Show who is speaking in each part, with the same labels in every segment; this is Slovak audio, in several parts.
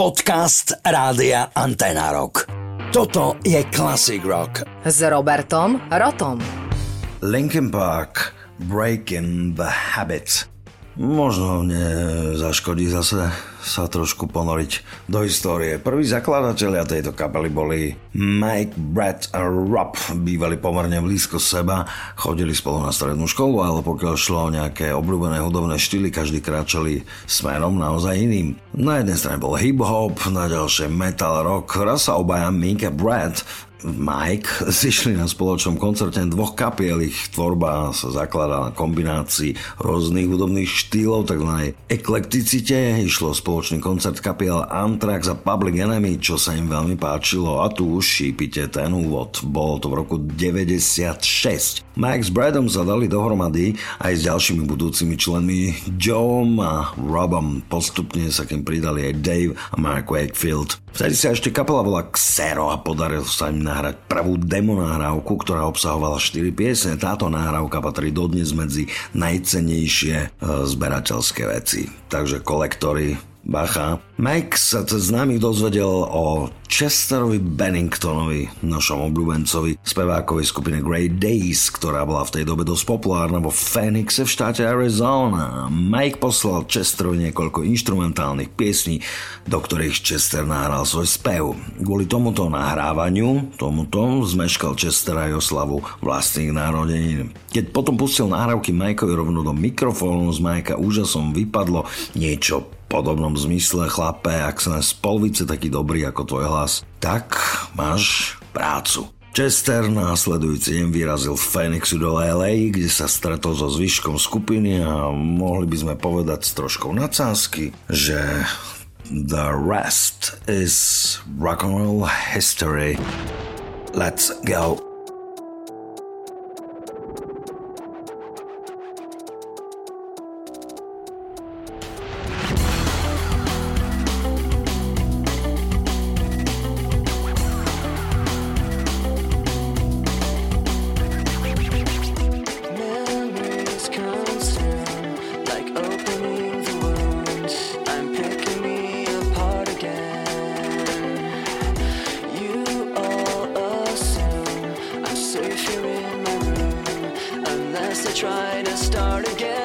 Speaker 1: Podcast Rádia Antena Rock. Toto je Classic Rock.
Speaker 2: S Robertom Rotom.
Speaker 1: Linkin Park, Breaking the Habit. Možno mne zaškodí zase sa trošku ponoriť do histórie. Prví zakladatelia tejto kapely boli Mike, Brad a Rob. Bývali pomerne blízko seba, chodili spolu na strednú školu, ale pokiaľ šlo o nejaké obľúbené hudobné štýly, každý kráčali smerom naozaj iným. Na jednej strane bol hip-hop, na ďalšej metal rock. Raz sa obaja Mike a Brad Mike zišli na spoločnom koncerte dvoch kapiel. Ich tvorba sa zakladá na kombinácii rôznych hudobných štýlov, tzv. eklekticite. Išlo spoločný koncert kapiel Anthrax a Public Enemy, čo sa im veľmi páčilo. A tu už šípite ten úvod. Bolo to v roku 96. Mike s Bradom sa dali dohromady aj s ďalšími budúcimi členmi Joeom a Robom. Postupne sa k nim pridali aj Dave a Mark Wakefield. Vtedy sa ešte kapela volá Xero a podarilo sa im nahrať prvú demo nahrávku, ktorá obsahovala 4 piesne. Táto nahrávka patrí dodnes medzi najcenejšie e, zberateľské veci. Takže kolektory Bacha. Mike sa cez známych dozvedel o Chesterovi Benningtonovi, našom obľúbencovi, spevákovej skupine Great Days, ktorá bola v tej dobe dosť populárna vo Phoenixe v štáte Arizona. Mike poslal Chesterovi niekoľko instrumentálnych piesní, do ktorých Chester nahral svoj spev. Kvôli tomuto nahrávaniu, tomuto, zmeškal Chester aj oslavu vlastných narodenín. Keď potom pustil nahrávky Mikeovi rovno do mikrofónu, z Mikea úžasom vypadlo niečo podobnom zmysle, chlape, ak sa na spolvice taký dobrý ako tvoj hlas, tak máš prácu. Chester následujúci deň vyrazil v Phoenixu do LA, kde sa stretol so zvyškom skupiny a mohli by sme povedať s troškou nadsázky, že the rest is rock and roll history. Let's go. try to start again.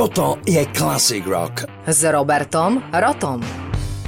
Speaker 3: Toto je Classic Rock.
Speaker 2: S Robertom Rotom.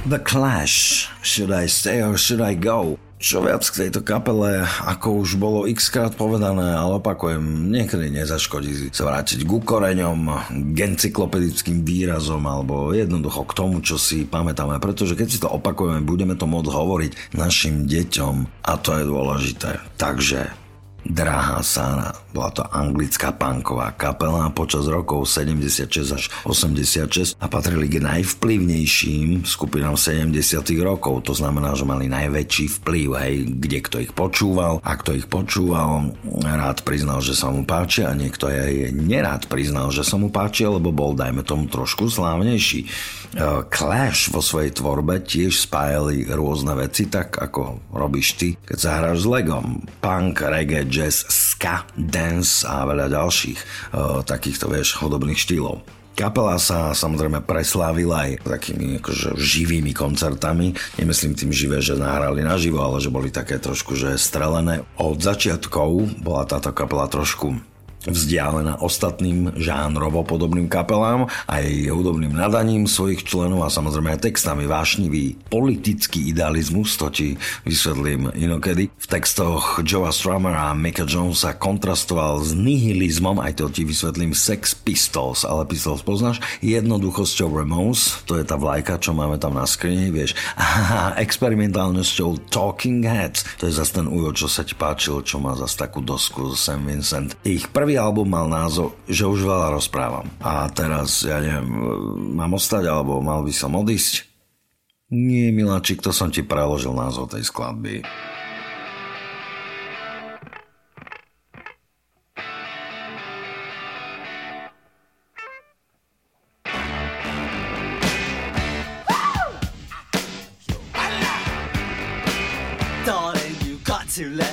Speaker 1: The Clash, Should I Stay or Should I Go? Čo viac k tejto kapele, ako už bolo x krát povedané, ale opakujem, niekedy nezaškodí sa vrátiť ku koreňom, k encyklopedickým výrazom alebo jednoducho k tomu, čo si pamätáme, pretože keď si to opakujeme, budeme to môcť hovoriť našim deťom a to je dôležité. Takže Drahá Sára. Bola to anglická punková kapela počas rokov 76 až 86 a patrili k najvplyvnejším skupinám 70 rokov. To znamená, že mali najväčší vplyv, hej, kde kto ich počúval a kto ich počúval, rád priznal, že sa mu páči a niekto aj nerád priznal, že sa mu páči, lebo bol, dajme tomu, trošku slávnejší. Uh, Clash vo svojej tvorbe tiež spájali rôzne veci, tak ako robíš ty, keď sa hráš s Legom. Punk, reggae, jazz, ska, dance a veľa ďalších uh, takýchto, vieš, hodobných štýlov. Kapela sa samozrejme preslávila aj takými akože živými koncertami. Nemyslím tým živé, že nahrali naživo, ale že boli také trošku že strelené. Od začiatkov bola táto kapela trošku vzdialená ostatným žánrovo podobným kapelám, aj hudobným nadaním svojich členov a samozrejme aj textami vášnivý politický idealizmus, to ti vysvetlím inokedy. V textoch Joea Strummer a Micka Jonesa kontrastoval s nihilizmom, aj to ti vysvetlím Sex Pistols, ale Pistols poznáš, jednoduchosťou Ramones, to je tá vlajka, čo máme tam na skrini, vieš, a experimentálnosťou Talking Heads, to je zase ten ujo, čo sa ti páčil, čo má zase takú dosku St. Vincent. Ich prvý Prvý album mal názov, že už veľa rozprávam. A teraz, ja neviem, mám ostať, alebo mal by som odísť? Nie, miláčik, to som ti preložil názov tej skladby.
Speaker 4: To let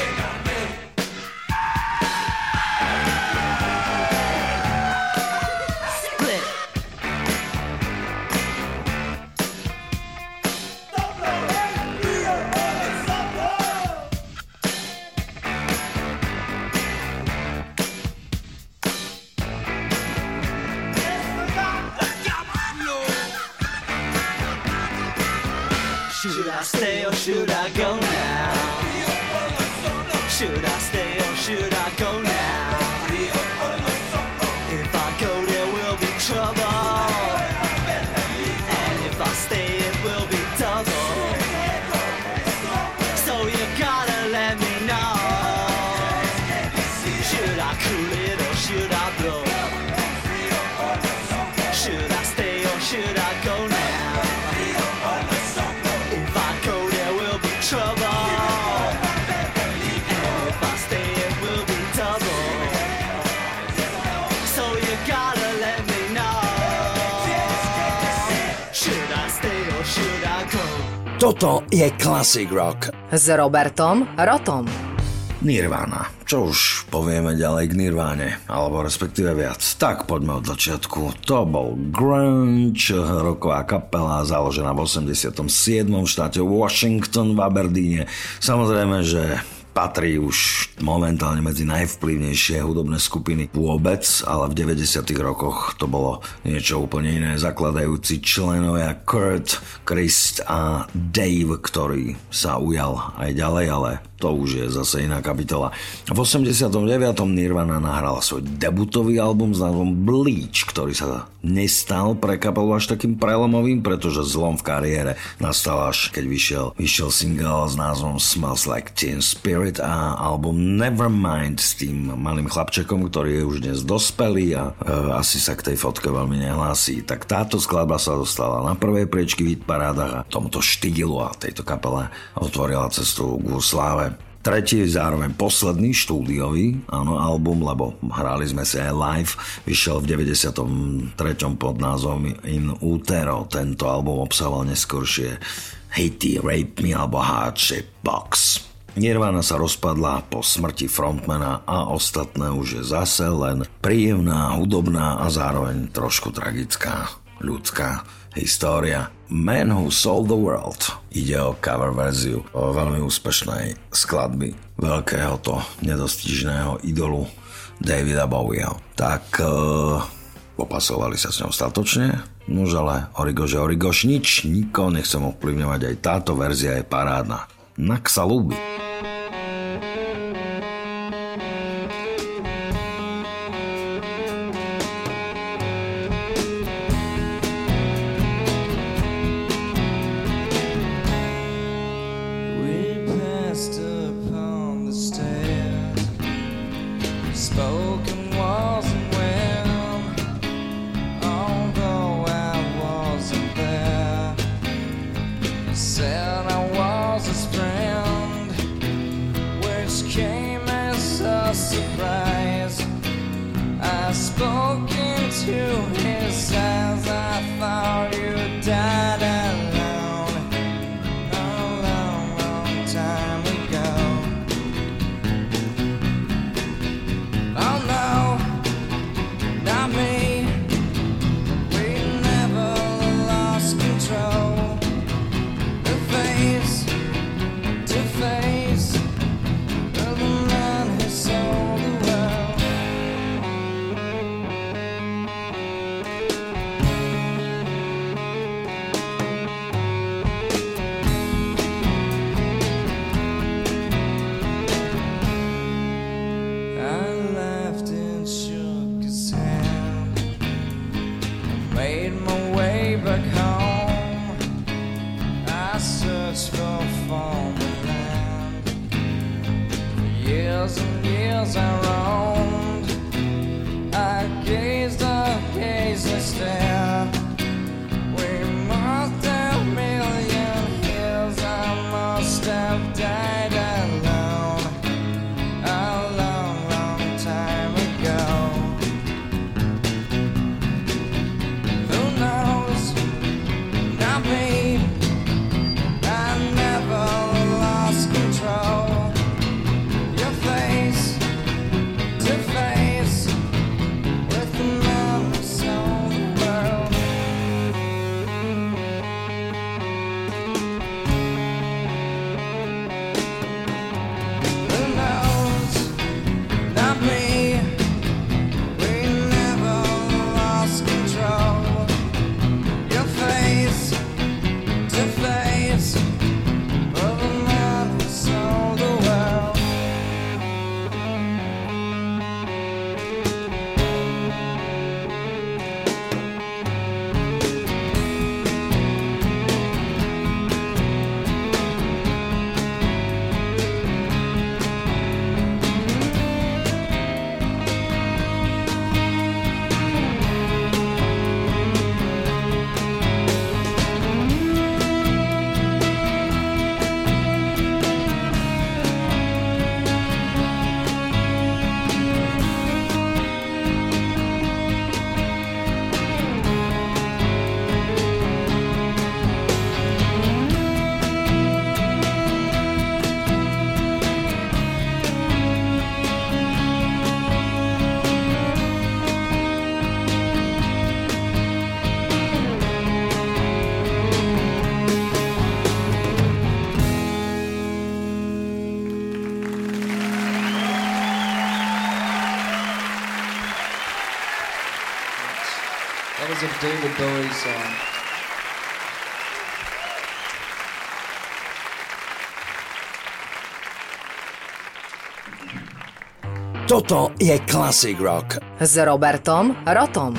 Speaker 3: Toto je Classic Rock.
Speaker 2: S Robertom Rotom.
Speaker 1: Nirvana. Čo už povieme ďalej k Nirváne, alebo respektíve viac. Tak poďme od začiatku. To bol grunge, roková kapela založená v 87. v štáte Washington v Aberdeene. Samozrejme, že patrí už momentálne medzi najvplyvnejšie hudobné skupiny vôbec, ale v 90 rokoch to bolo niečo úplne iné. Zakladajúci členovia Kurt, Chris a Dave, ktorý sa ujal aj ďalej, ale to už je zase iná kapitola. V 89. Nirvana nahrala svoj debutový album s názvom Bleach, ktorý sa nestal pre kapelu až takým prelomovým, pretože zlom v kariére nastal až keď vyšiel, vyšiel single s názvom Smells Like Teen Spirit a album Nevermind s tým malým chlapčekom, ktorý je už dnes dospelý a e, asi sa k tej fotke veľmi nehlási. Tak táto skladba sa dostala na prvej priečky v parádach a tomuto štýlu a tejto kapele otvorila cestu k sláve. Tretí, zároveň posledný štúdiový áno, album, lebo hrali sme si aj live, vyšiel v 93. pod názvom In Utero. Tento album obsahoval neskôršie hity Rape Me alebo Heart Shape Box. Nirvana sa rozpadla po smrti frontmana a ostatné už je zase len príjemná, hudobná a zároveň trošku tragická ľudská história. Man Who Sold the World. Ide o cover verziu o veľmi úspešnej skladby veľkého to nedostižného idolu Davida Bowieho. Tak uh, sa s ňou statočne, nož ale Origo, že Origoš nič, nikoho nechcem ovplyvňovať, aj táto verzia je parádna. Nak sa ľúbi.
Speaker 5: I was friend, which came as a surprise. I spoke into David Bowie's song.
Speaker 3: Toto je Classic Rock.
Speaker 2: S Robertom Rotom.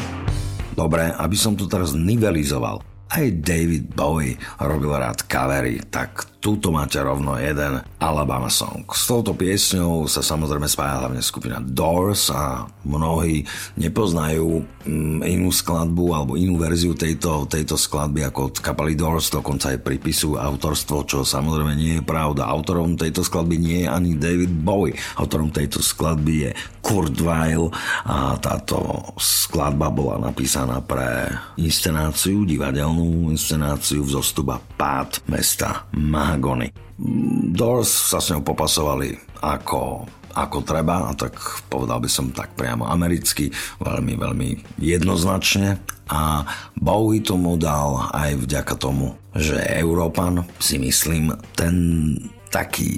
Speaker 1: Dobre, aby som to teraz nivelizoval. Aj David Bowie robil rád kavery, tak túto máte rovno jeden Alabama Song. S touto piesňou sa samozrejme spája hlavne skupina Doors a mnohí nepoznajú mm, inú skladbu alebo inú verziu tejto, tejto skladby ako od kapely Doors, dokonca aj pripisujú autorstvo, čo samozrejme nie je pravda. Autorom tejto skladby nie je ani David Bowie. Autorom tejto skladby je Kurt Weill a táto skladba bola napísaná pre inscenáciu, divadelnú inscenáciu vzostupa Pád mesta Mahagony. Doors sa s ňou popasovali ako ako treba, a tak povedal by som tak priamo americky, veľmi, veľmi jednoznačne. A Bowie tomu dal aj vďaka tomu, že Európan si myslím ten taký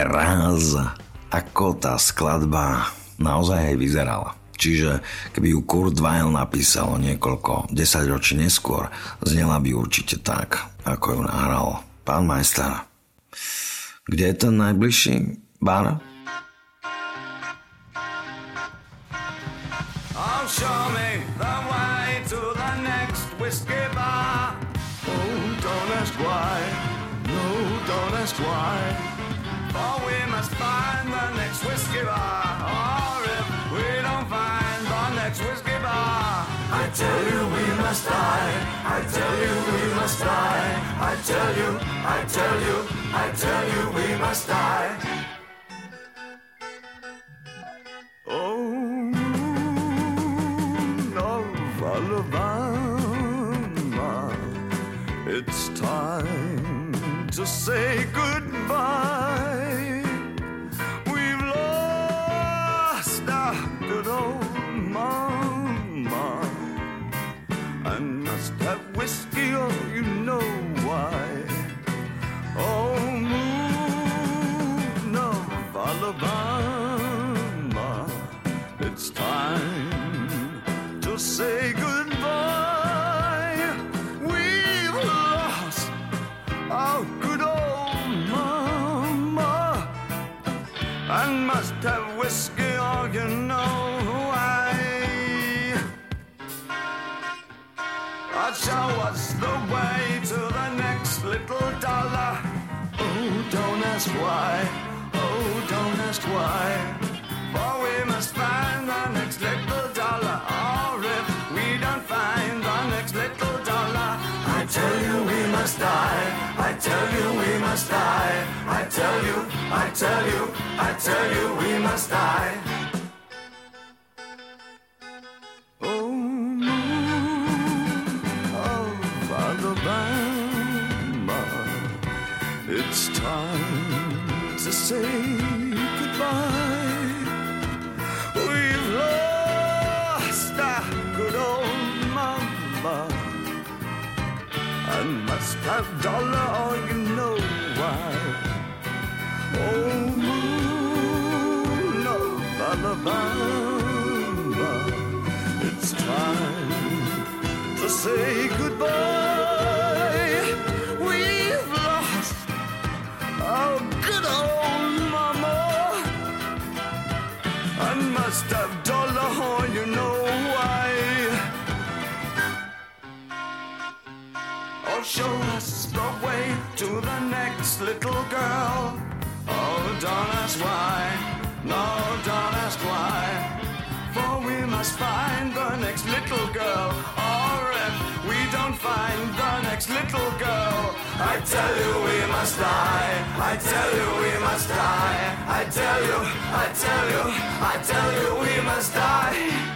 Speaker 1: ráz, ako tá skladba naozaj aj vyzerala. Čiže keby ju Kurt Weill napísal niekoľko desaťročí neskôr, znela by určite tak, ako ju nahral pán majster. Kde je ten najbližší bar?
Speaker 6: Oh, show me the way to the next whiskey bar. Oh, don't ask why. No, don't ask why. For we must find the next whiskey bar. Tell you we must die. I tell you we must die. I tell you, I tell you, I tell you we must die. Oh, of Alabama, it's time to say goodbye. Say goodbye. We've lost our good old mama and must have whiskey, or you know why. Uh, show us the way to the next little dollar. Oh, don't ask why. Oh, don't ask why. For we must find the little dollar, I tell you we must die. I tell you we must die. I tell you, I tell you, I tell you we must die. Oh, of oh, Alabama. It's time to say goodbye. And must have dollar, or you know why. Oh, moon of Alabama, it's time to say goodbye. We've lost our good old mama and must have Oh, show us the way to the next little girl. Oh, don't ask why. No, don't ask why. For we must find the next little girl. Or if we don't find the next little girl, I tell you we must die. I tell you we must die. I tell you, I tell you, I tell you we must die.